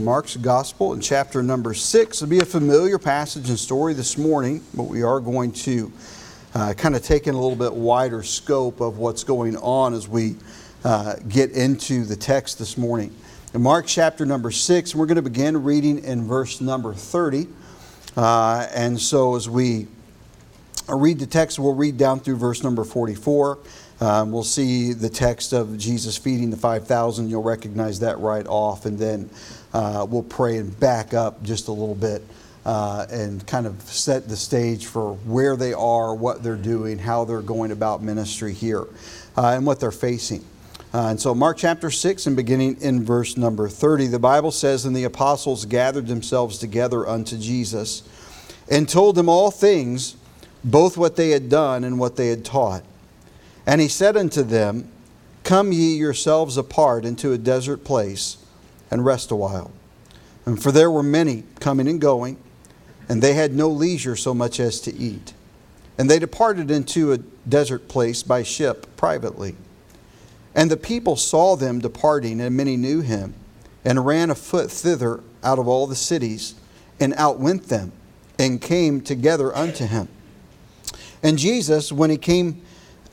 Mark's Gospel in chapter number six. It'll be a familiar passage and story this morning, but we are going to uh, kind of take in a little bit wider scope of what's going on as we uh, get into the text this morning. In Mark chapter number six, we're going to begin reading in verse number 30. Uh, and so as we read the text, we'll read down through verse number 44. Um, we'll see the text of Jesus feeding the 5,000. You'll recognize that right off. And then uh, we'll pray and back up just a little bit uh, and kind of set the stage for where they are, what they're doing, how they're going about ministry here, uh, and what they're facing. Uh, and so, Mark chapter 6, and beginning in verse number 30, the Bible says, And the apostles gathered themselves together unto Jesus and told him all things, both what they had done and what they had taught. And he said unto them, Come ye yourselves apart into a desert place and rest a while. And for there were many coming and going, and they had no leisure so much as to eat. And they departed into a desert place by ship privately. And the people saw them departing, and many knew him, and ran afoot thither out of all the cities, and outwent them, and came together unto him. And Jesus, when he came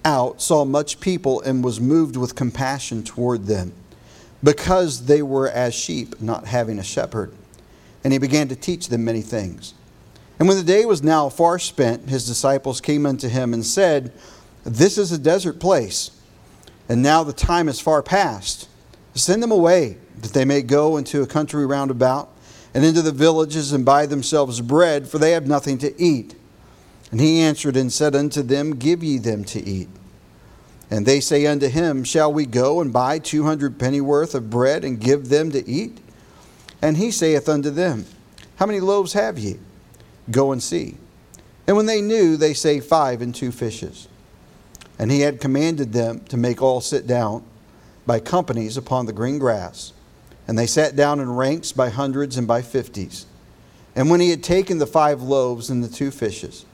out, saw much people and was moved with compassion toward them, because they were as sheep, not having a shepherd. And he began to teach them many things. And when the day was now far spent, his disciples came unto him and said, This is a desert place, and now the time is far past. Send them away, that they may go into a country round about, and into the villages, and buy themselves bread, for they have nothing to eat. And he answered and said unto them, Give ye them to eat. And they say unto him, Shall we go and buy two hundred pennyworth of bread and give them to eat? And he saith unto them, How many loaves have ye? Go and see. And when they knew, they say, Five and two fishes. And he had commanded them to make all sit down by companies upon the green grass. And they sat down in ranks by hundreds and by fifties. And when he had taken the five loaves and the two fishes,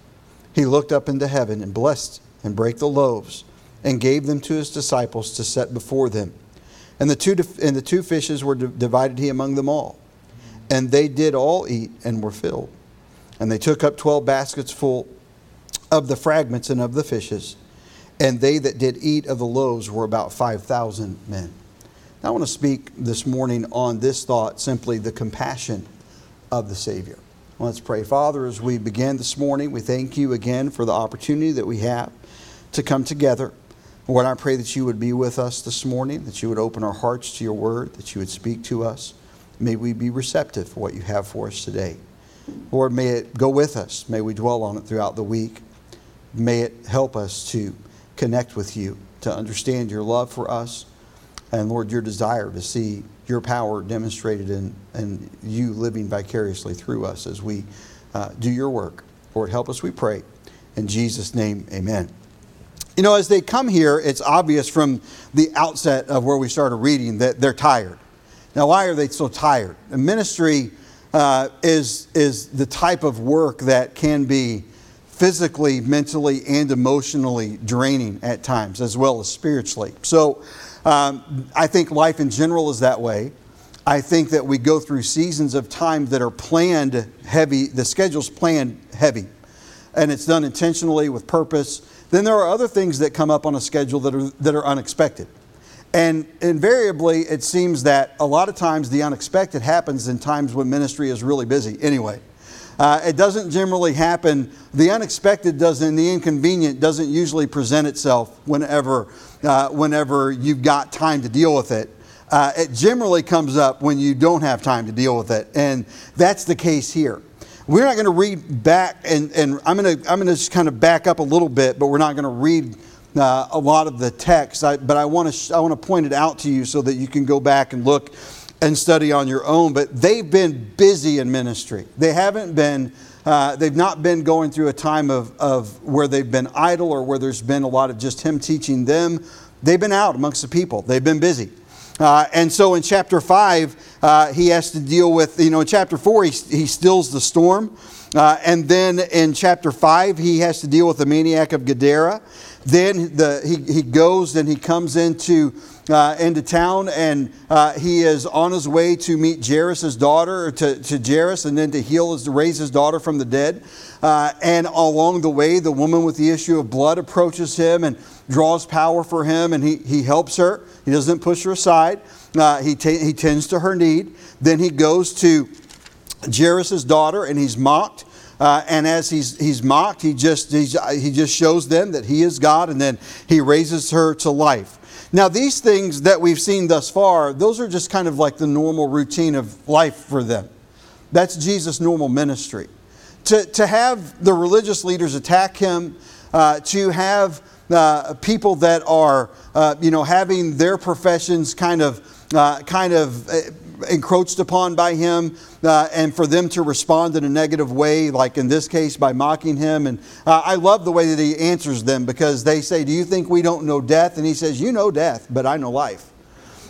he looked up into heaven and blessed and brake the loaves and gave them to his disciples to set before them. And the two, and the two fishes were divided he among them all. And they did all eat and were filled. And they took up twelve baskets full of the fragments and of the fishes. And they that did eat of the loaves were about 5,000 men. Now, I want to speak this morning on this thought simply the compassion of the Savior. Let's pray. Father, as we begin this morning, we thank you again for the opportunity that we have to come together. Lord, I pray that you would be with us this morning, that you would open our hearts to your word, that you would speak to us. May we be receptive for what you have for us today. Lord, may it go with us. May we dwell on it throughout the week. May it help us to connect with you, to understand your love for us, and Lord, your desire to see your power demonstrated in, and you living vicariously through us as we uh, do your work. Lord, help us, we pray. In Jesus' name, amen. You know, as they come here, it's obvious from the outset of where we started reading that they're tired. Now, why are they so tired? The ministry uh, is, is the type of work that can be physically, mentally, and emotionally draining at times, as well as spiritually. So, um, I think life in general is that way. I think that we go through seasons of time that are planned heavy, the schedule's planned heavy, and it's done intentionally with purpose. Then there are other things that come up on a schedule that are, that are unexpected. And invariably, it seems that a lot of times the unexpected happens in times when ministry is really busy anyway. Uh, it doesn't generally happen, the unexpected doesn't, the inconvenient doesn't usually present itself whenever uh, whenever you've got time to deal with it. Uh, it generally comes up when you don't have time to deal with it. And that's the case here. We're not going to read back, and, and I'm going to I'm going to just kind of back up a little bit, but we're not going to read uh, a lot of the text. I, but I want to I want to point it out to you so that you can go back and look and study on your own. But they've been busy in ministry. They haven't been uh, they've not been going through a time of, of where they've been idle or where there's been a lot of just Him teaching them. They've been out amongst the people, they've been busy. Uh, and so in chapter 5, uh, he has to deal with, you know, in chapter 4, he, he stills the storm. Uh, and then in chapter 5, he has to deal with the maniac of Gadara. Then the, he, he goes and he comes into uh, into town, and uh, he is on his way to meet Jairus' daughter, to, to Jairus, and then to heal his, raise his daughter from the dead. Uh, and along the way, the woman with the issue of blood approaches him and draws power for him, and he, he helps her. He doesn't push her aside. Uh, he, t- he tends to her need. Then he goes to Jairus' daughter, and he's mocked. Uh, and as he's, he's mocked, he just, he just shows them that he is God, and then he raises her to life. Now, these things that we've seen thus far, those are just kind of like the normal routine of life for them. That's Jesus' normal ministry. To, to have the religious leaders attack him, uh, to have uh, people that are, uh, you know, having their professions kind of, uh, kind of uh, encroached upon by him uh, and for them to respond in a negative way, like in this case by mocking him. And uh, I love the way that he answers them because they say, Do you think we don't know death? And he says, You know death, but I know life.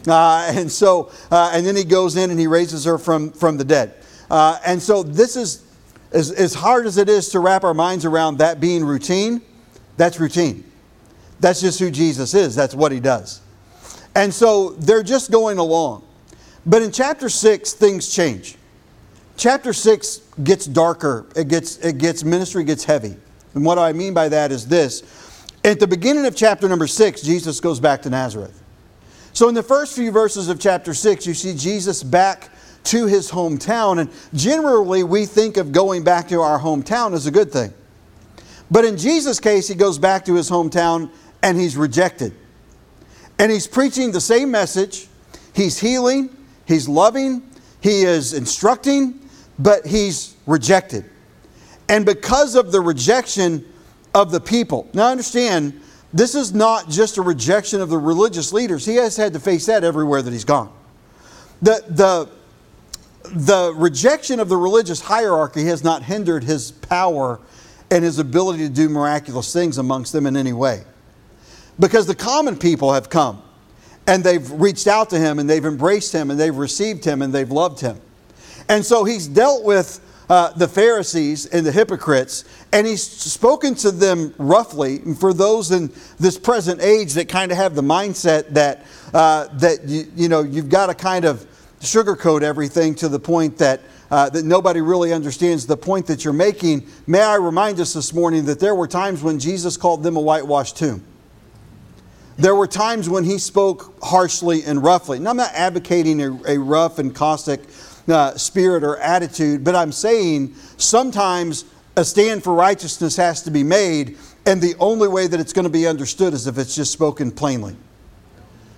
Uh, and so, uh, and then he goes in and he raises her from, from the dead. Uh, and so, this is as, as hard as it is to wrap our minds around that being routine, that's routine. That's just who Jesus is, that's what he does. And so, they're just going along. But in chapter 6, things change. Chapter 6 gets darker, it gets, it gets ministry gets heavy. And what I mean by that is this. At the beginning of chapter number 6, Jesus goes back to Nazareth. So in the first few verses of chapter 6, you see Jesus back to his hometown. And generally, we think of going back to our hometown as a good thing. But in Jesus' case, he goes back to his hometown and he's rejected. And he's preaching the same message, he's healing, He's loving, he is instructing, but he's rejected. And because of the rejection of the people, now understand, this is not just a rejection of the religious leaders. He has had to face that everywhere that he's gone. The, the, the rejection of the religious hierarchy has not hindered his power and his ability to do miraculous things amongst them in any way. Because the common people have come and they've reached out to him and they've embraced him and they've received him and they've loved him. And so he's dealt with uh, the Pharisees and the hypocrites, and he's spoken to them roughly. And for those in this present age that kind of have the mindset that uh, that you, you know you've got to kind of sugarcoat everything to the point that uh, that nobody really understands the point that you're making, may I remind us this morning that there were times when Jesus called them a whitewashed tomb. There were times when he spoke harshly and roughly. And I'm not advocating a, a rough and caustic uh, spirit or attitude, but I'm saying sometimes a stand for righteousness has to be made, and the only way that it's going to be understood is if it's just spoken plainly.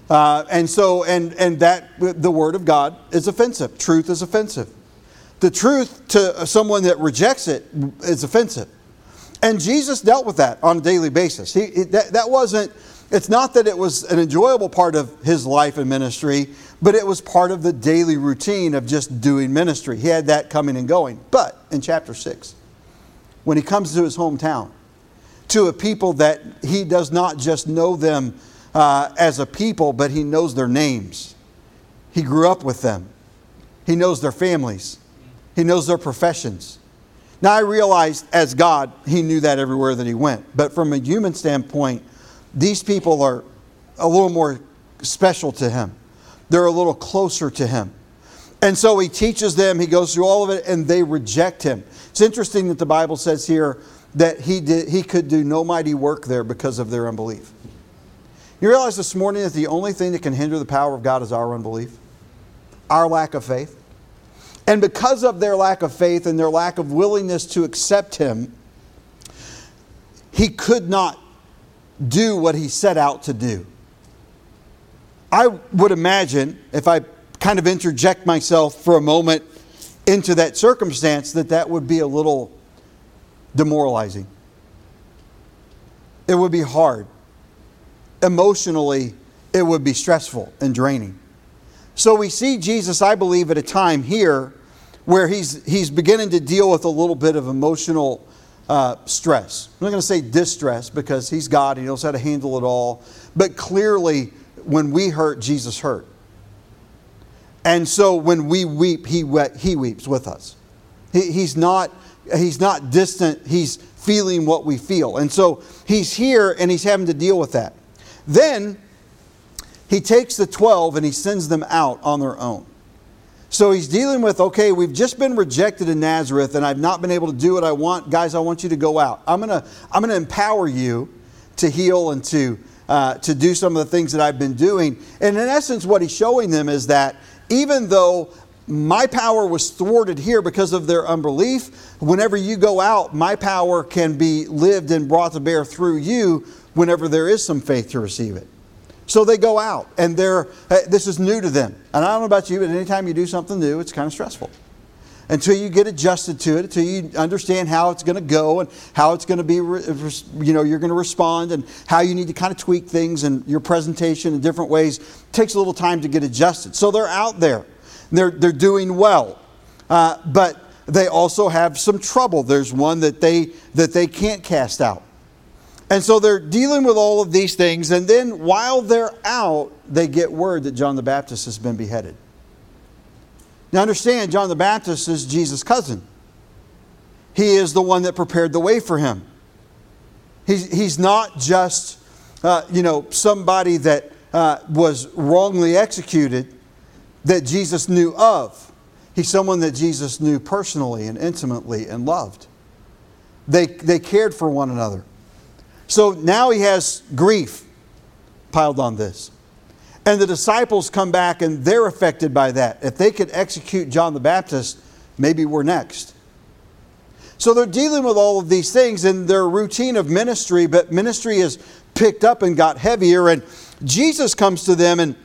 Uh, and so, and, and that, the Word of God is offensive. Truth is offensive. The truth to someone that rejects it is offensive. And Jesus dealt with that on a daily basis. He, that, that wasn't it's not that it was an enjoyable part of his life and ministry, but it was part of the daily routine of just doing ministry. He had that coming and going. But in chapter 6, when he comes to his hometown, to a people that he does not just know them uh, as a people, but he knows their names. He grew up with them, he knows their families, he knows their professions. Now, I realized as God, he knew that everywhere that he went. But from a human standpoint, these people are a little more special to him. They're a little closer to him. And so he teaches them, he goes through all of it, and they reject him. It's interesting that the Bible says here that he, did, he could do no mighty work there because of their unbelief. You realize this morning that the only thing that can hinder the power of God is our unbelief, our lack of faith. And because of their lack of faith and their lack of willingness to accept him, he could not do what he set out to do. I would imagine, if I kind of interject myself for a moment into that circumstance, that that would be a little demoralizing. It would be hard. Emotionally, it would be stressful and draining. So we see Jesus, I believe, at a time here where he's, he's beginning to deal with a little bit of emotional uh, stress. I'm not going to say distress because He's God, and He knows how to handle it all. But clearly, when we hurt, Jesus hurt. And so when we weep, He, he weeps with us. He, he's, not, he's not distant, He's feeling what we feel. And so He's here and He's having to deal with that. Then he takes the 12 and he sends them out on their own. So he's dealing with, okay, we've just been rejected in Nazareth and I've not been able to do what I want. Guys, I want you to go out. I'm going to I'm going to empower you to heal and to, uh, to do some of the things that I've been doing. And in essence, what he's showing them is that even though my power was thwarted here because of their unbelief, whenever you go out, my power can be lived and brought to bear through you whenever there is some faith to receive it. So they go out, and they're, this is new to them. And I don't know about you, but anytime you do something new, it's kind of stressful. Until you get adjusted to it, until you understand how it's going to go and how it's going to be, you know, you're going to respond and how you need to kind of tweak things and your presentation in different ways. It takes a little time to get adjusted. So they're out there. They're, they're doing well. Uh, but they also have some trouble. There's one that they, that they can't cast out. And so they're dealing with all of these things, and then while they're out, they get word that John the Baptist has been beheaded. Now, understand, John the Baptist is Jesus' cousin. He is the one that prepared the way for him. He's, he's not just, uh, you know, somebody that uh, was wrongly executed that Jesus knew of. He's someone that Jesus knew personally and intimately and loved. They, they cared for one another. So now he has grief piled on this. And the disciples come back and they're affected by that. If they could execute John the Baptist, maybe we're next. So they're dealing with all of these things in their routine of ministry, but ministry has picked up and got heavier. And Jesus comes to them and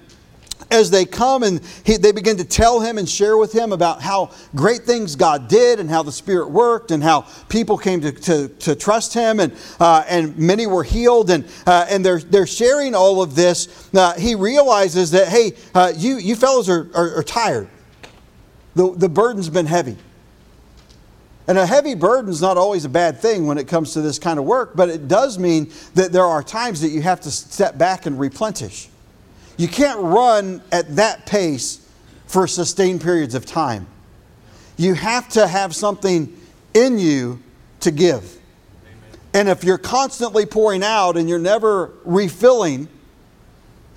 as they come and he, they begin to tell him and share with him about how great things God did and how the Spirit worked and how people came to, to, to trust him and, uh, and many were healed and, uh, and they're, they're sharing all of this, uh, he realizes that, hey, uh, you, you fellows are, are, are tired. The, the burden's been heavy. And a heavy burden is not always a bad thing when it comes to this kind of work, but it does mean that there are times that you have to step back and replenish. You can't run at that pace for sustained periods of time. You have to have something in you to give. And if you're constantly pouring out and you're never refilling,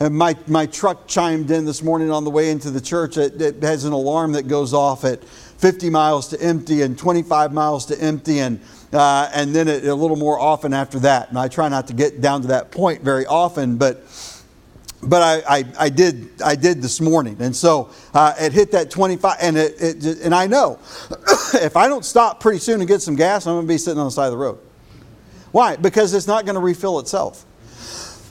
and my, my truck chimed in this morning on the way into the church. It, it, has an alarm that goes off at 50 miles to empty and 25 miles to empty, and, uh, and then it, a little more often after that. And I try not to get down to that point very often, but but I, I, I, did I did this morning, and so uh, it hit that 25, and it, it and I know if I don't stop pretty soon and get some gas, I'm going to be sitting on the side of the road. Why? Because it's not going to refill itself.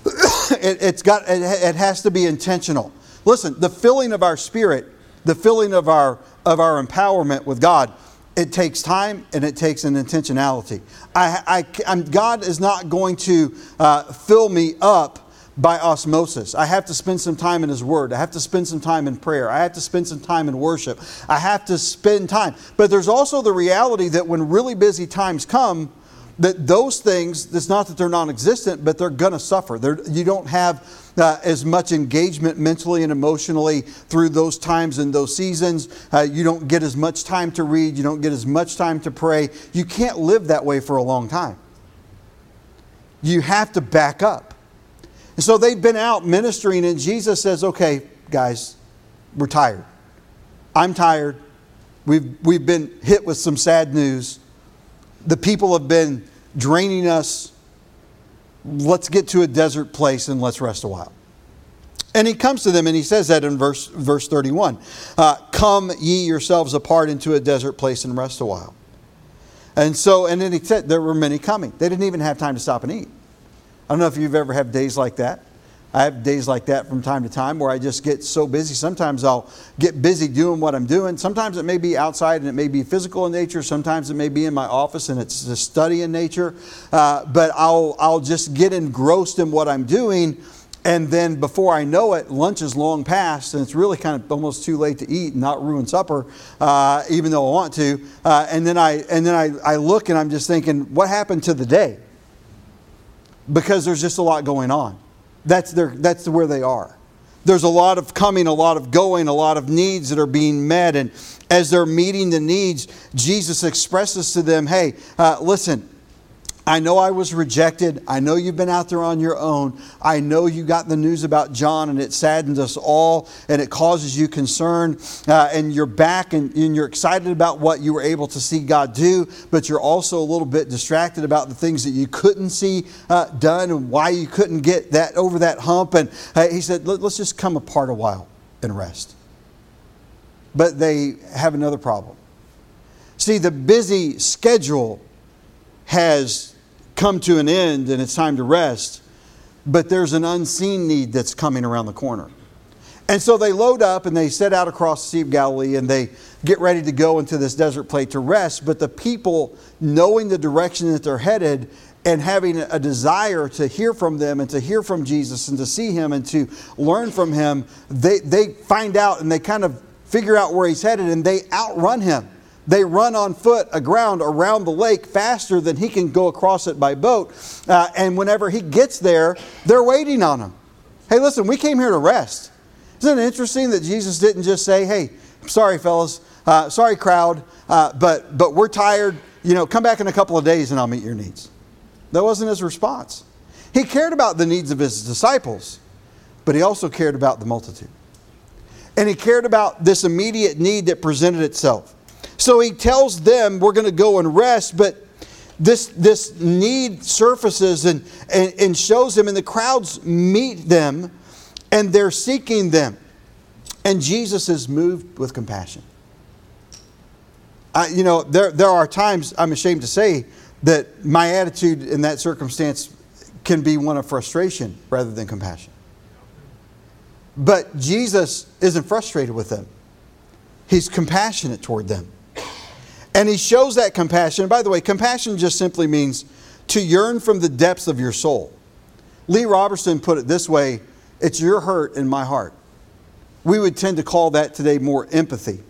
it, has got it, it has to be intentional. Listen, the filling of our spirit, the filling of our of our empowerment with God, it takes time and it takes an intentionality. I, I, God is not going to uh, fill me up by osmosis. I have to spend some time in His Word. I have to spend some time in prayer. I have to spend some time in worship. I have to spend time. But there's also the reality that when really busy times come, that those things, it's not that they're non existent, but they're going to suffer. They're, you don't have uh, as much engagement mentally and emotionally through those times and those seasons. Uh, you don't get as much time to read. You don't get as much time to pray. You can't live that way for a long time. You have to back up. And so they've been out ministering, and Jesus says, Okay, guys, we're tired. I'm tired. We've, we've been hit with some sad news. The people have been draining us. Let's get to a desert place and let's rest a while. And he comes to them and he says that in verse, verse 31 uh, Come ye yourselves apart into a desert place and rest a while. And so, and then he said, There were many coming. They didn't even have time to stop and eat. I don't know if you've ever had days like that. I have days like that from time to time where I just get so busy. Sometimes I'll get busy doing what I'm doing. Sometimes it may be outside and it may be physical in nature. Sometimes it may be in my office and it's a study in nature. Uh, but I'll, I'll just get engrossed in what I'm doing. And then before I know it, lunch is long past and it's really kind of almost too late to eat and not ruin supper, uh, even though I want to. Uh, and then, I, and then I, I look and I'm just thinking, what happened to the day? Because there's just a lot going on. That's, their, that's where they are. There's a lot of coming, a lot of going, a lot of needs that are being met. And as they're meeting the needs, Jesus expresses to them, hey, uh, listen, I know I was rejected. I know you've been out there on your own. I know you got the news about John and it saddens us all and it causes you concern. Uh, and you're back and, and, you're excited about what you were able to see God do, but you're also a little bit distracted about the things that you couldn't see uh, done and why you couldn't get that over that hump. And uh, he said, let's just come apart a while and rest. But they have another problem. See, the busy schedule has come to an end and it's time to rest, but there's an unseen need that's coming around the corner. And so they load up and they set out across the Sea of Galilee and they get ready to go into this desert place to rest. But the people, knowing the direction that they're headed and having a desire to hear from them and to hear from Jesus and to see him and to learn from him, they, they find out and they kind of figure out where he's headed and they outrun him. They run on foot aground around the lake faster than he can go across it by boat. Uh, and whenever he gets there, they're waiting on him. Hey, listen, we came here to rest. Isn't it interesting that Jesus didn't just say, hey, sorry, fellas, uh, sorry, crowd, uh, but, but we're tired. You know, come back in a couple of days and I'll meet your needs. That wasn't his response. He cared about the needs of his disciples, but he also cared about the multitude. And he cared about this immediate need that presented itself. So he tells them, We're going to go and rest, but this, this need surfaces and, and, and shows them, and the crowds meet them, and they're seeking them. And Jesus is moved with compassion. I, you know, there, there are times, I'm ashamed to say, that my attitude in that circumstance can be one of frustration rather than compassion. But Jesus isn't frustrated with them, He's compassionate toward them. And he shows that compassion. By the way, compassion just simply means to yearn from the depths of your soul. Lee Roberson put it this way it's your hurt in my heart. We would tend to call that today more empathy.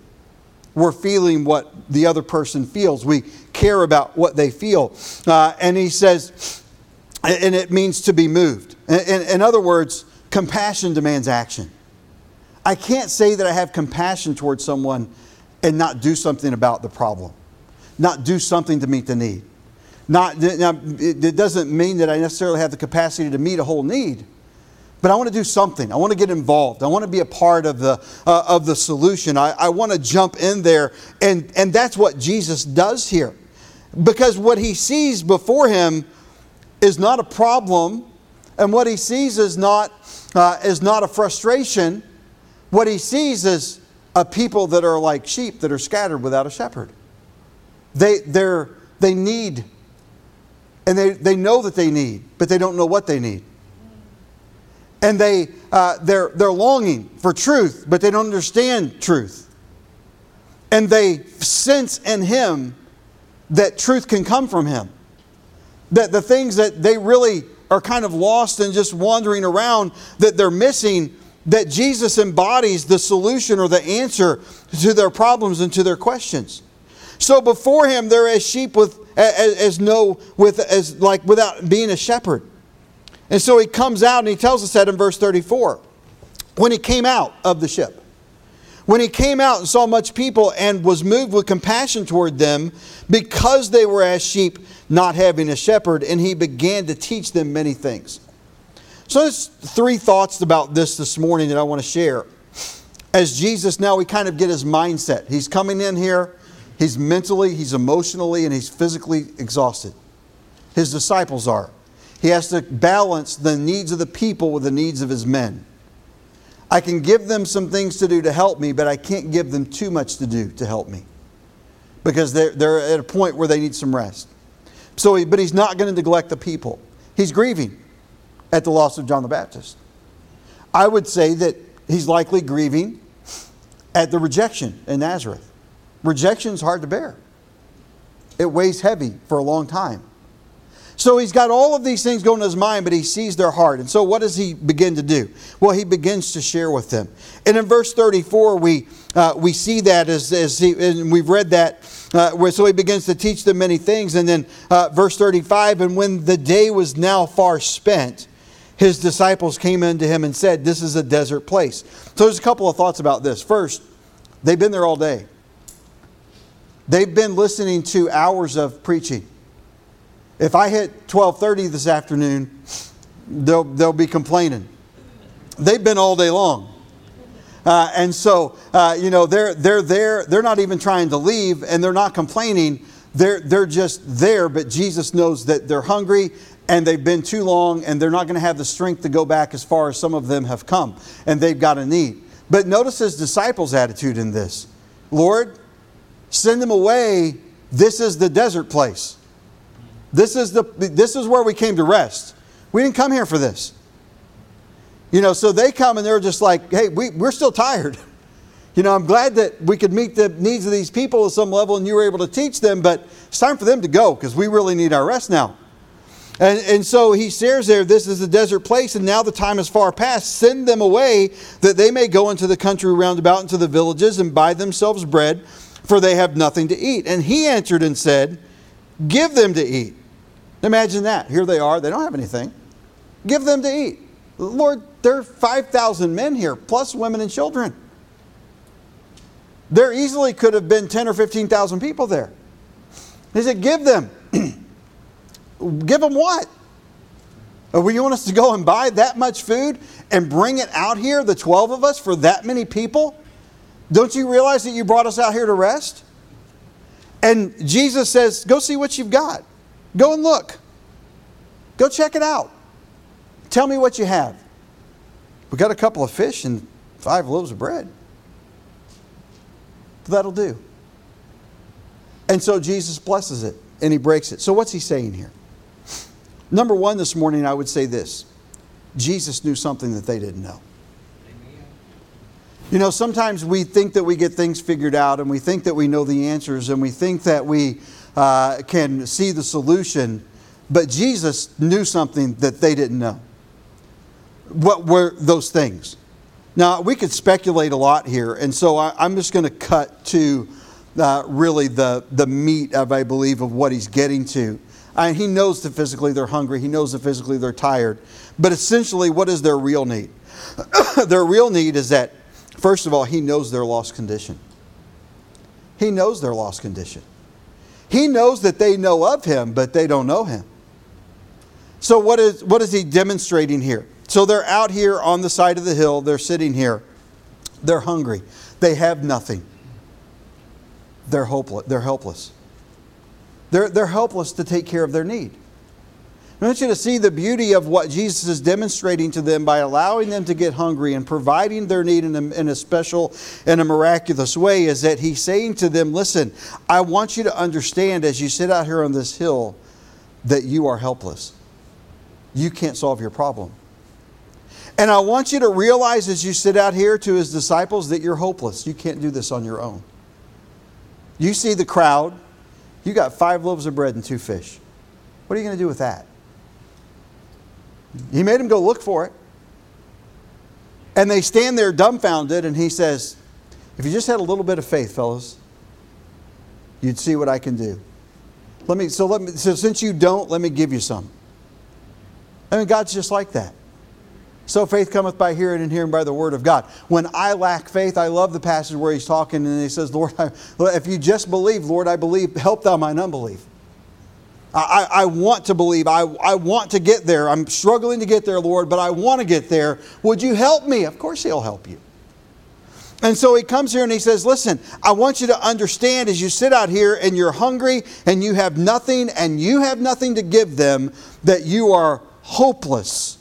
We're feeling what the other person feels, we care about what they feel. Uh, and he says, and it means to be moved. In, in, in other words, compassion demands action. I can't say that I have compassion towards someone and not do something about the problem, not do something to meet the need. Not, now, it doesn't mean that I necessarily have the capacity to meet a whole need, but I want to do something. I want to get involved. I want to be a part of the, uh, of the solution. I, I want to jump in there. And, and that's what Jesus does here. Because what he sees before him is not a problem, and what he sees is not, uh, is not a frustration. What he sees is a people that are like sheep that are scattered without a shepherd. They, they're, they need, and they, they know that they need, but they don't know what they need. And they, uh, they're, they're longing for truth, but they don't understand truth. And they sense in Him that truth can come from Him. That the things that they really are kind of lost and just wandering around that they're missing that Jesus embodies the solution or the answer to their problems and to their questions. So before him, they're as sheep with as, as no with as like without being a shepherd. And so he comes out and he tells us that in verse 34. When he came out of the ship, when he came out and saw much people and was moved with compassion toward them because they were as sheep not having a shepherd, and he began to teach them many things. So there's three thoughts about this this morning that I want to share. As Jesus, now we kind of get his mindset. He's coming in here, he's mentally, he's emotionally, and he's physically exhausted. His disciples are. He has to balance the needs of the people with the needs of his men. I can give them some things to do to help me, but I can't give them too much to do to help me because they're, they're at a point where they need some rest. So, but he's not going to neglect the people. He's grieving at the loss of John the Baptist. I would say that he's likely grieving at the rejection in Nazareth. Rejection is hard to bear, it weighs heavy for a long time. So he's got all of these things going in his mind, but he sees their heart. And so what does he begin to do? Well, he begins to share with them. And in verse 34, we, uh, we see that as, as he, and we've read that, uh, where, so he begins to teach them many things. And then uh, verse 35, and when the day was now far spent, his disciples came into him and said, This is a desert place. So there's a couple of thoughts about this. First, they've been there all day, they've been listening to hours of preaching. If I hit 12:30 this afternoon, they'll, they'll be complaining. They've been all day long. Uh, and so, uh, you know, they're, they're there. They're not even trying to leave and they're not complaining. They're, they're just there, but Jesus knows that they're hungry and they've been too long and they're not going to have the strength to go back as far as some of them have come and they've got a need. But notice his disciples' attitude in this Lord, send them away. This is the desert place. This is, the, this is where we came to rest. We didn't come here for this. You know, so they come and they're just like, hey, we, we're still tired. You know, I'm glad that we could meet the needs of these people at some level and you were able to teach them, but it's time for them to go because we really need our rest now. And, and so he says there, This is a desert place, and now the time is far past. Send them away that they may go into the country round about into the villages and buy themselves bread, for they have nothing to eat. And he answered and said, Give them to eat. Imagine that. Here they are, they don't have anything. Give them to eat. Lord, there are 5,000 men here, plus women and children. There easily could have been 10 or 15,000 people there. He said, Give them. Give them what? Or you want us to go and buy that much food and bring it out here, the 12 of us, for that many people? Don't you realize that you brought us out here to rest? And Jesus says, Go see what you've got. Go and look. Go check it out. Tell me what you have. We got a couple of fish and five loaves of bread. That'll do. And so Jesus blesses it and he breaks it. So, what's he saying here? Number one this morning, I would say this Jesus knew something that they didn't know. You know, sometimes we think that we get things figured out and we think that we know the answers and we think that we uh, can see the solution, but Jesus knew something that they didn't know. What were those things? Now, we could speculate a lot here, and so I, am just going to cut to uh, really the, the meat of, I believe, of what he's getting to. And he knows that physically they're hungry, he knows that physically they're tired. But essentially, what is their real need? their real need is that, first of all, he knows their lost condition. He knows their lost condition. He knows that they know of him, but they don't know him. So, what is, what is he demonstrating here? So they're out here on the side of the hill, they're sitting here, they're hungry, they have nothing. They're hopeless. They're helpless. They're, they're helpless to take care of their need. I want you to see the beauty of what Jesus is demonstrating to them by allowing them to get hungry and providing their need in a, in a special and a miraculous way is that he's saying to them, Listen, I want you to understand as you sit out here on this hill that you are helpless. You can't solve your problem. And I want you to realize as you sit out here to his disciples that you're hopeless. You can't do this on your own. You see the crowd. You got five loaves of bread and two fish. What are you going to do with that? He made him go look for it. And they stand there dumbfounded, and he says, If you just had a little bit of faith, fellows, you'd see what I can do. Let me, so, let me, so since you don't, let me give you some. I mean, God's just like that. So faith cometh by hearing and hearing by the word of God. When I lack faith, I love the passage where he's talking and he says, Lord, I, if you just believe, Lord, I believe, help thou mine unbelief. I, I, want to believe. I, I want to get there. I'm struggling to get there, Lord, but I want to get there. Would you help me? Of course, He'll help you. And so he comes here and he says, Listen, I want you to understand as you sit out here and you're hungry and you have nothing and you have nothing to give them, that you are hopeless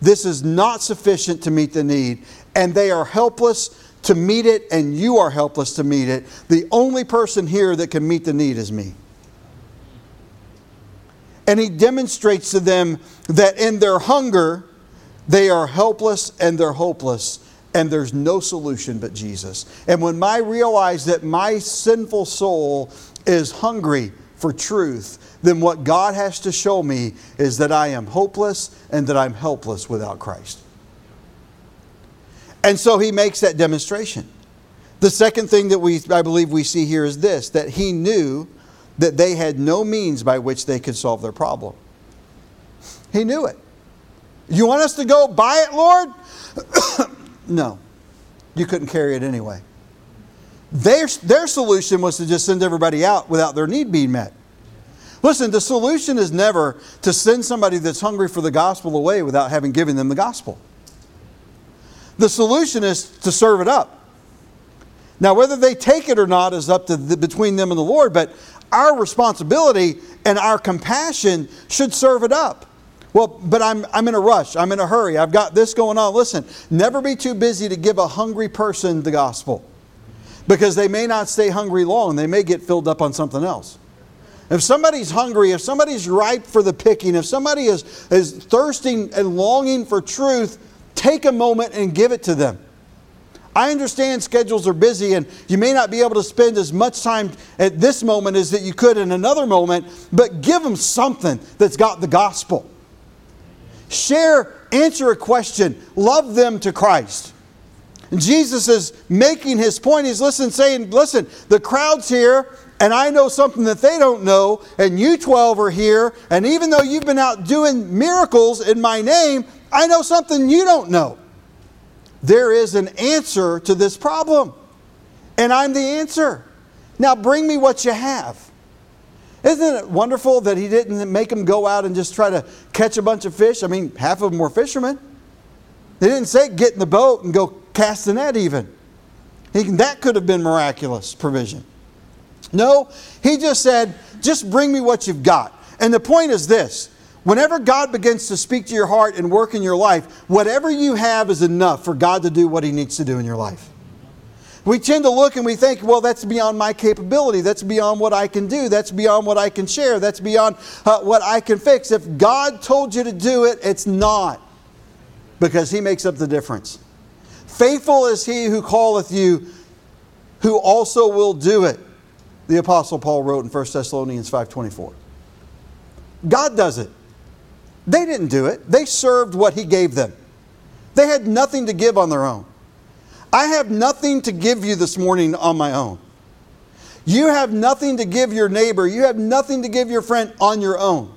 this is not sufficient to meet the need, and they are helpless to meet it, and you are helpless to meet it. The only person here that can meet the need is me. And he demonstrates to them that in their hunger, they are helpless and they're hopeless, and there's no solution but Jesus. And when I realize that my sinful soul is hungry for truth, then what God has to show me is that I am hopeless and that I'm helpless without Christ. And so he makes that demonstration. The second thing that we, I believe we see here is this that he knew that they had no means by which they could solve their problem. He knew it. You want us to go buy it, Lord? no. You couldn't carry it anyway. Their, their solution was to just send everybody out without their need being met. Listen, the solution is never to send somebody that's hungry for the gospel away without having given them the gospel. The solution is to serve it up. Now, whether they take it or not is up to the, between them and the Lord, but our responsibility and our compassion should serve it up. Well, but I'm, I'm in a rush. I'm in a hurry. I've got this going on. Listen, never be too busy to give a hungry person the gospel because they may not stay hungry long. They may get filled up on something else. If somebody's hungry, if somebody's ripe for the picking, if somebody is, is thirsting and longing for truth, take a moment and give it to them. I understand schedules are busy and you may not be able to spend as much time at this moment as that you could in another moment, but give them something that's got the gospel. Share, answer a question, love them to Christ. Jesus is making his point. He's listen, saying, listen, the crowd's here, and I know something that they don't know, and you 12 are here, and even though you've been out doing miracles in my name, I know something you don't know. There is an answer to this problem, and I'm the answer. Now bring me what you have. Isn't it wonderful that he didn't make them go out and just try to catch a bunch of fish? I mean, half of them were fishermen. They didn't say get in the boat and go cast the net, even. He, that could have been miraculous provision. No, he just said, just bring me what you've got. And the point is this whenever God begins to speak to your heart and work in your life, whatever you have is enough for God to do what he needs to do in your life. We tend to look and we think, well, that's beyond my capability. That's beyond what I can do. That's beyond what I can share. That's beyond uh, what I can fix. If God told you to do it, it's not because He makes up the difference. Faithful is He who calleth you, who also will do it the apostle Paul wrote in 1 Thessalonians 5:24. God does it. They didn't do it. They served what he gave them. They had nothing to give on their own. I have nothing to give you this morning on my own. You have nothing to give your neighbor. You have nothing to give your friend on your own.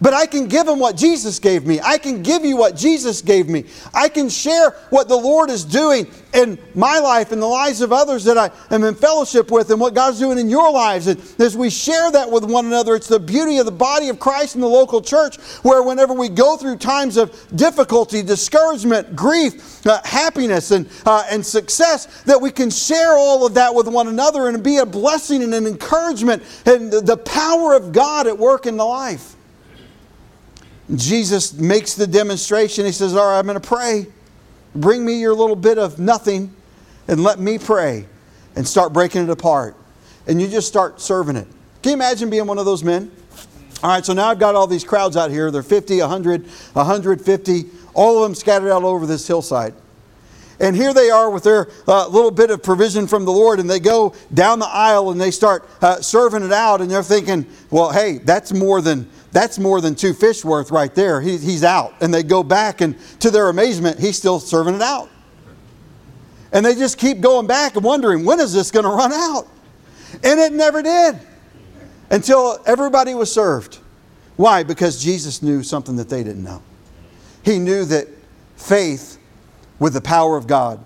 But I can give them what Jesus gave me. I can give you what Jesus gave me. I can share what the Lord is doing in my life and the lives of others that I am in fellowship with and what God's doing in your lives. And as we share that with one another, it's the beauty of the body of Christ in the local church where whenever we go through times of difficulty, discouragement, grief, uh, happiness, and, uh, and success, that we can share all of that with one another and be a blessing and an encouragement and the power of God at work in the life. Jesus makes the demonstration. He says, All right, I'm going to pray. Bring me your little bit of nothing and let me pray and start breaking it apart. And you just start serving it. Can you imagine being one of those men? All right, so now I've got all these crowds out here. They're 50, 100, 150, all of them scattered out over this hillside. And here they are with their uh, little bit of provision from the Lord, and they go down the aisle and they start uh, serving it out, and they're thinking, well, hey, that's more than that's more than two fish worth right there. He, he's out. And they go back, and to their amazement, he's still serving it out. And they just keep going back and wondering, when is this going to run out? And it never did until everybody was served. Why? Because Jesus knew something that they didn't know. He knew that faith with the power of God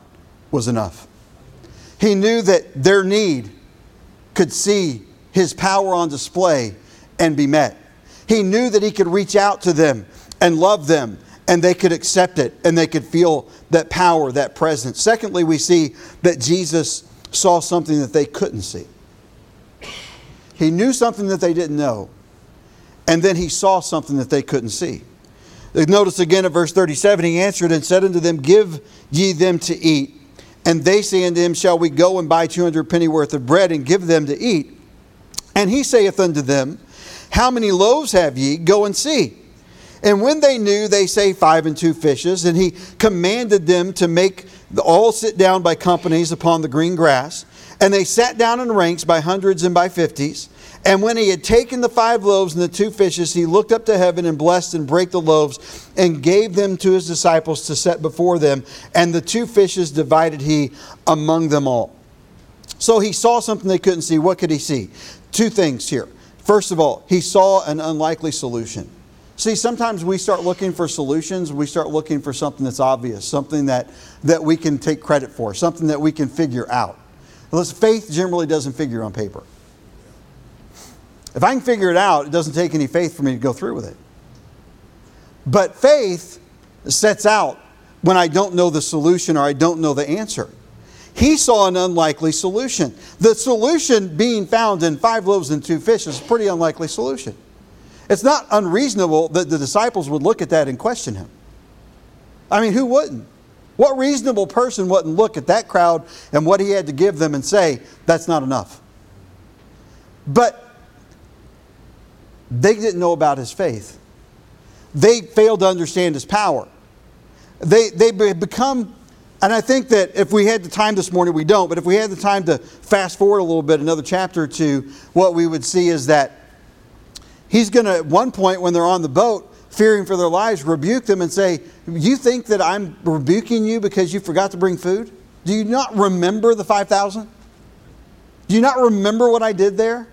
was enough. He knew that their need could see His power on display and be met. He knew that he could reach out to them and love them and they could accept it and they could feel that power, that presence. Secondly, we see that Jesus saw something that they couldn't see. He knew something that they didn't know, and then he saw something that they couldn't see. Notice again at verse 37 he answered and said unto them, Give ye them to eat. And they say unto him, Shall we go and buy 200 pennyworth of bread and give them to eat? And he saith unto them, how many loaves have ye? Go and see. And when they knew, they say, Five and two fishes. And he commanded them to make all sit down by companies upon the green grass. And they sat down in ranks by hundreds and by fifties. And when he had taken the five loaves and the two fishes, he looked up to heaven and blessed and brake the loaves and gave them to his disciples to set before them. And the two fishes divided he among them all. So he saw something they couldn't see. What could he see? Two things here. First of all, he saw an unlikely solution. See, sometimes we start looking for solutions, we start looking for something that's obvious, something that, that we can take credit for, something that we can figure out. Listen, faith generally doesn't figure on paper. If I can figure it out, it doesn't take any faith for me to go through with it. But faith sets out when I don't know the solution or I don't know the answer. He saw an unlikely solution. The solution being found in five loaves and two fish is a pretty unlikely solution. It's not unreasonable that the disciples would look at that and question him. I mean, who wouldn't? What reasonable person wouldn't look at that crowd and what he had to give them and say, that's not enough? But they didn't know about his faith. They failed to understand his power. They, they become, and I think that if we had the time this morning, we don't, but if we had the time to fast forward a little bit, another chapter or two, what we would see is that he's going to, at one point when they're on the boat, fearing for their lives, rebuke them and say, You think that I'm rebuking you because you forgot to bring food? Do you not remember the 5,000? Do you not remember what I did there?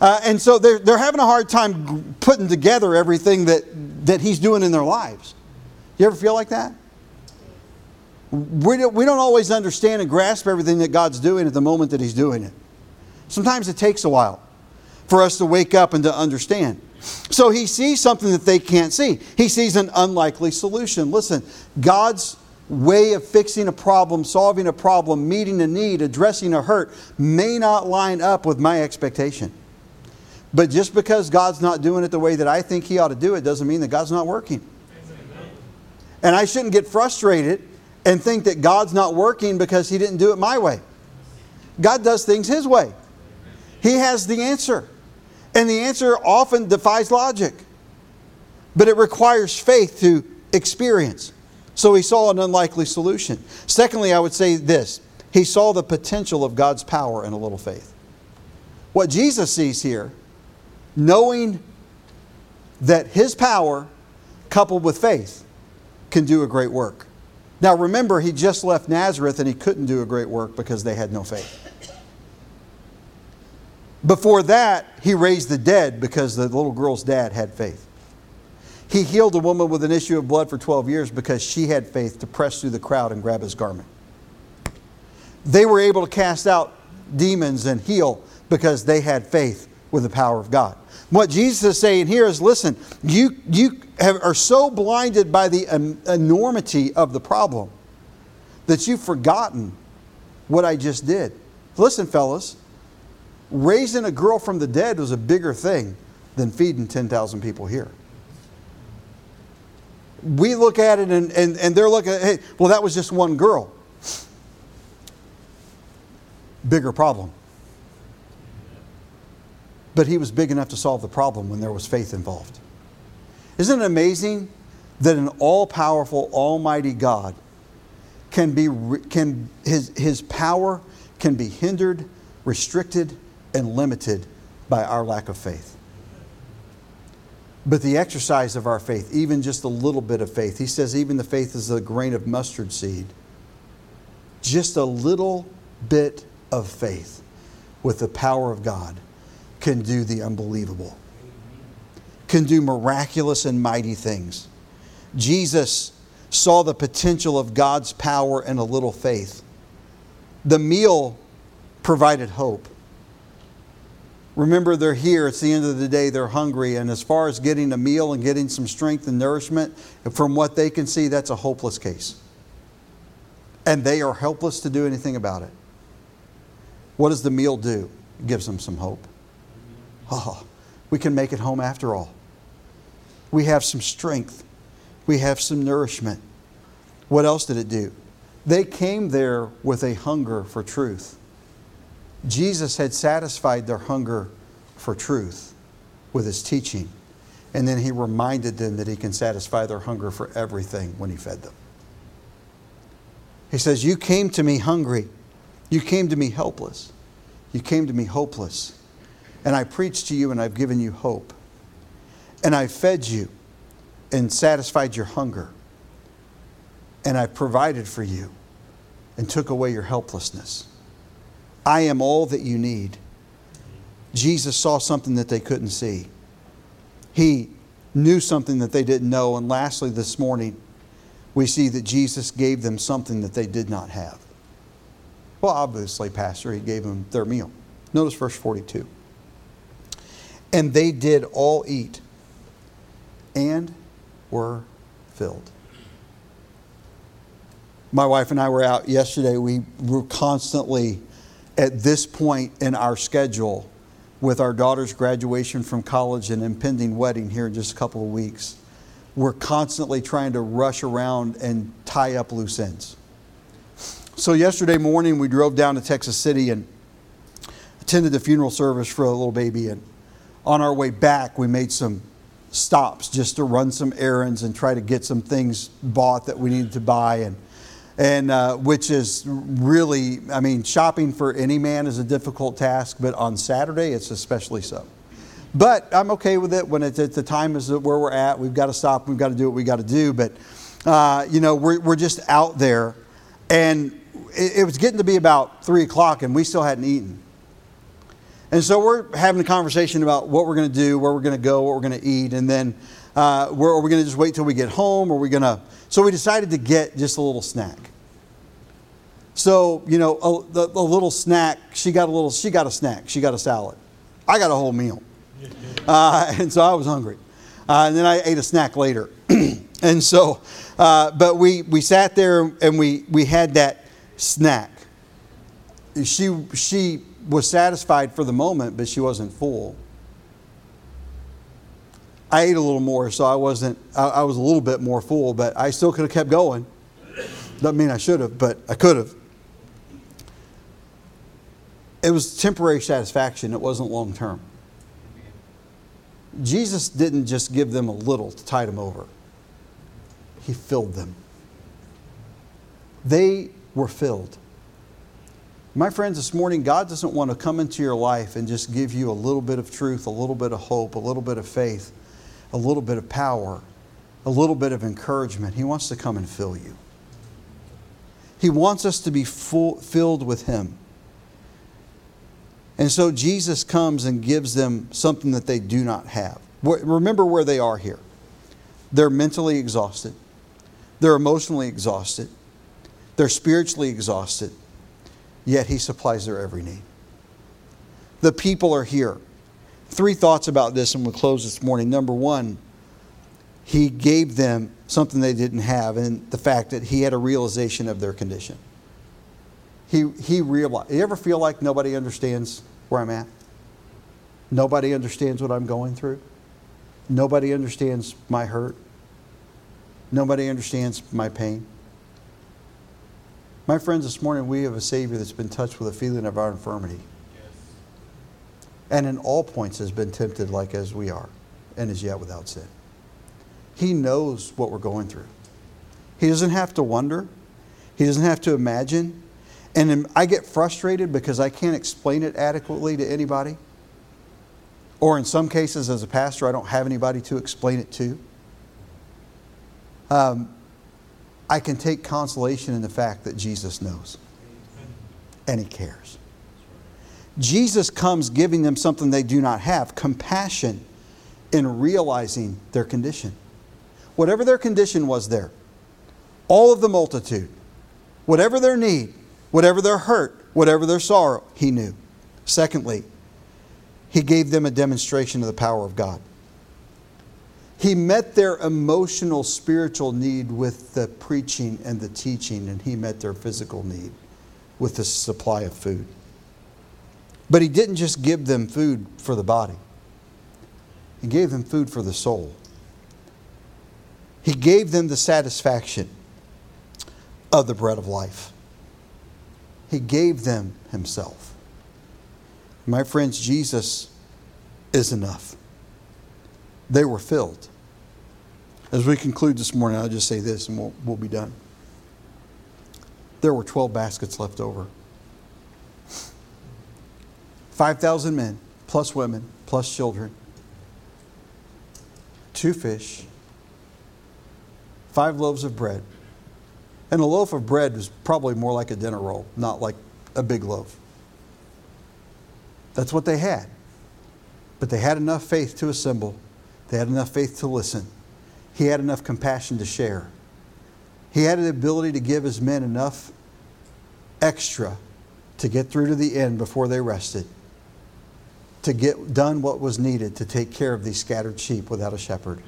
Uh, and so they're, they're having a hard time putting together everything that, that he's doing in their lives. You ever feel like that? We don't, we don't always understand and grasp everything that God's doing at the moment that he's doing it. Sometimes it takes a while for us to wake up and to understand. So he sees something that they can't see. He sees an unlikely solution. Listen, God's way of fixing a problem, solving a problem, meeting a need, addressing a hurt may not line up with my expectation. But just because God's not doing it the way that I think He ought to do it doesn't mean that God's not working. And I shouldn't get frustrated and think that God's not working because He didn't do it my way. God does things His way, He has the answer. And the answer often defies logic, but it requires faith to experience. So he saw an unlikely solution. Secondly, I would say this he saw the potential of God's power in a little faith. What Jesus sees here knowing that his power coupled with faith can do a great work. Now remember, he just left Nazareth and he couldn't do a great work because they had no faith. Before that, he raised the dead because the little girl's dad had faith. He healed a woman with an issue of blood for 12 years because she had faith to press through the crowd and grab his garment. They were able to cast out demons and heal because they had faith with the power of God. What Jesus is saying here is listen, you, you have, are so blinded by the enormity of the problem that you've forgotten what I just did. Listen, fellas, raising a girl from the dead was a bigger thing than feeding 10,000 people here. We look at it and, and, and they're looking hey, well, that was just one girl. Bigger problem. But he was big enough to solve the problem when there was faith involved. Isn't it amazing that an all powerful, almighty God can be, can, his, his power can be hindered, restricted, and limited by our lack of faith? But the exercise of our faith, even just a little bit of faith, he says, even the faith is a grain of mustard seed. Just a little bit of faith with the power of God can do the unbelievable, can do miraculous and mighty things. Jesus saw the potential of God's power in a little faith. The meal provided hope. Remember, they're here. It's the end of the day. They're hungry. And as far as getting a meal and getting some strength and nourishment, from what they can see, that's a hopeless case. And they are helpless to do anything about it. What does the meal do? It gives them some hope. Oh, we can make it home after all. We have some strength, we have some nourishment. What else did it do? They came there with a hunger for truth. Jesus had satisfied their hunger for truth with his teaching. And then he reminded them that he can satisfy their hunger for everything when he fed them. He says, You came to me hungry. You came to me helpless. You came to me hopeless. And I preached to you and I've given you hope. And I fed you and satisfied your hunger. And I provided for you and took away your helplessness. I am all that you need. Jesus saw something that they couldn't see. He knew something that they didn't know. And lastly, this morning, we see that Jesus gave them something that they did not have. Well, obviously, Pastor, he gave them their meal. Notice verse 42. And they did all eat and were filled. My wife and I were out yesterday. We were constantly at this point in our schedule with our daughter's graduation from college and impending wedding here in just a couple of weeks. We're constantly trying to rush around and tie up loose ends. So, yesterday morning, we drove down to Texas City and attended the funeral service for a little baby. And on our way back, we made some stops just to run some errands and try to get some things bought that we needed to buy. And and uh, which is really, I mean, shopping for any man is a difficult task, but on Saturday it's especially so. But I'm okay with it when it's at the time is where we're at. We've got to stop. We've got to do what we got to do. But uh, you know, we're we're just out there, and it, it was getting to be about three o'clock, and we still hadn't eaten. And so we're having a conversation about what we're going to do, where we're going to go, what we're going to eat, and then uh, are we going to just wait till we get home? Or are we going to? So we decided to get just a little snack. So you know, a, a, a, little snack. She got a little. She got a snack. She got a salad. I got a whole meal, uh, and so I was hungry. Uh, and then I ate a snack later. and so, uh, but we we sat there and we we had that snack. She she was satisfied for the moment, but she wasn't full. I ate a little more, so I wasn't, I, I was a little bit more full, but I still could have kept going. Doesn't mean I should have, but I could have. It was temporary satisfaction, it wasn't long term. Jesus didn't just give them a little to tide them over, He filled them. They were filled. My friends, this morning, God doesn't want to come into your life and just give you a little bit of truth, a little bit of hope, a little bit of faith, a little bit of power, a little bit of encouragement. He wants to come and fill you. He wants us to be full, filled with Him. And so Jesus comes and gives them something that they do not have. Remember where they are here. They're mentally exhausted, they're emotionally exhausted, they're spiritually exhausted yet He supplies their every need. The people are here. Three thoughts about this, and we'll close this morning. Number one, He gave them something they didn't have, and the fact that He had a realization of their condition. He, he realized. You ever feel like nobody understands where I'm at? Nobody understands what I'm going through? Nobody understands my hurt? Nobody understands my pain? My friends, this morning we have a Savior that's been touched with a feeling of our infirmity. Yes. And in all points has been tempted like as we are, and is yet without sin. He knows what we're going through. He doesn't have to wonder, He doesn't have to imagine. And I get frustrated because I can't explain it adequately to anybody. Or in some cases, as a pastor, I don't have anybody to explain it to. Um, I can take consolation in the fact that Jesus knows and He cares. Jesus comes giving them something they do not have compassion in realizing their condition. Whatever their condition was there, all of the multitude, whatever their need, whatever their hurt, whatever their sorrow, He knew. Secondly, He gave them a demonstration of the power of God. He met their emotional, spiritual need with the preaching and the teaching, and he met their physical need with the supply of food. But he didn't just give them food for the body, he gave them food for the soul. He gave them the satisfaction of the bread of life. He gave them himself. My friends, Jesus is enough they were filled. As we conclude this morning, I'll just say this and we'll, we'll be done. There were 12 baskets left over. 5,000 men, plus women, plus children, two fish, five loaves of bread. And a loaf of bread was probably more like a dinner roll, not like a big loaf. That's what they had. But they had enough faith to assemble they had enough faith to listen. He had enough compassion to share. He had the ability to give his men enough extra to get through to the end before they rested. to get done what was needed to take care of these scattered sheep without a shepherd,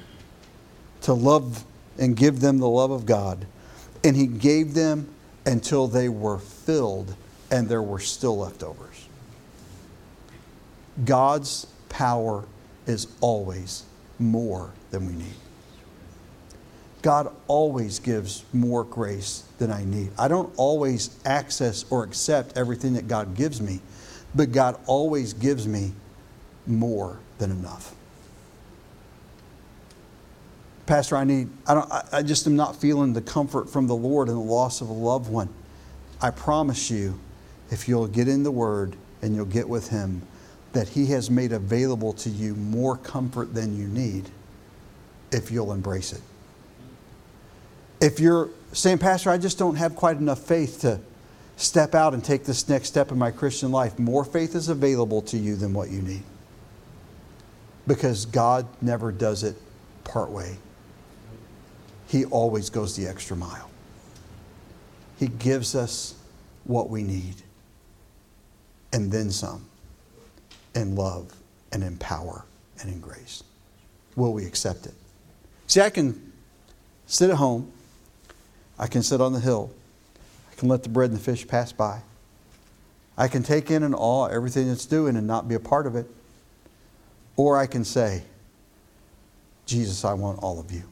to love and give them the love of God. And he gave them until they were filled and there were still leftovers. God's power is always more than we need. God always gives more grace than I need. I don't always access or accept everything that God gives me, but God always gives me more than enough. Pastor, I need, I, don't, I just am not feeling the comfort from the Lord in the loss of a loved one. I promise you, if you'll get in the Word and you'll get with Him, that He has made available to you more comfort than you need if you'll embrace it. If you're saying, Pastor, I just don't have quite enough faith to step out and take this next step in my Christian life, more faith is available to you than what you need. Because God never does it part way, He always goes the extra mile. He gives us what we need and then some in love and in power and in grace. Will we accept it? See, I can sit at home, I can sit on the hill, I can let the bread and the fish pass by. I can take in and awe everything that's doing and not be a part of it. Or I can say, Jesus, I want all of you.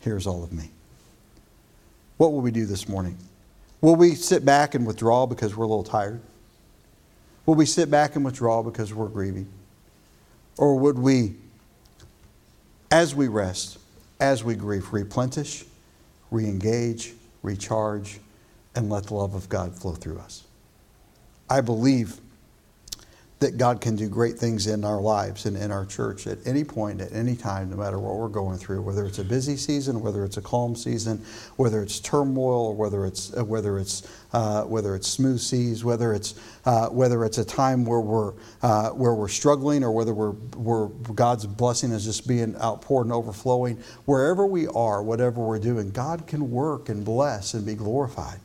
Here's all of me. What will we do this morning? Will we sit back and withdraw because we're a little tired? Will we sit back and withdraw because we're grieving? Or would we, as we rest, as we grieve, replenish, re engage, recharge, and let the love of God flow through us? I believe that God can do great things in our lives and in our church at any point, at any time, no matter what we're going through, whether it's a busy season, whether it's a calm season, whether it's turmoil, or whether it's uh, whether it's uh, whether it's smooth seas, whether it's uh, whether it's a time where we're uh, where we're struggling, or whether we're, we're God's blessing is just being outpoured and overflowing. Wherever we are, whatever we're doing, God can work and bless and be glorified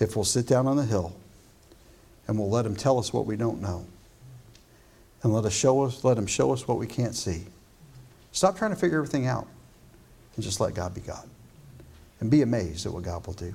if we'll sit down on the hill and we'll let him tell us what we don't know. And let us show us, let him show us what we can't see. Stop trying to figure everything out and just let God be God. And be amazed at what God will do.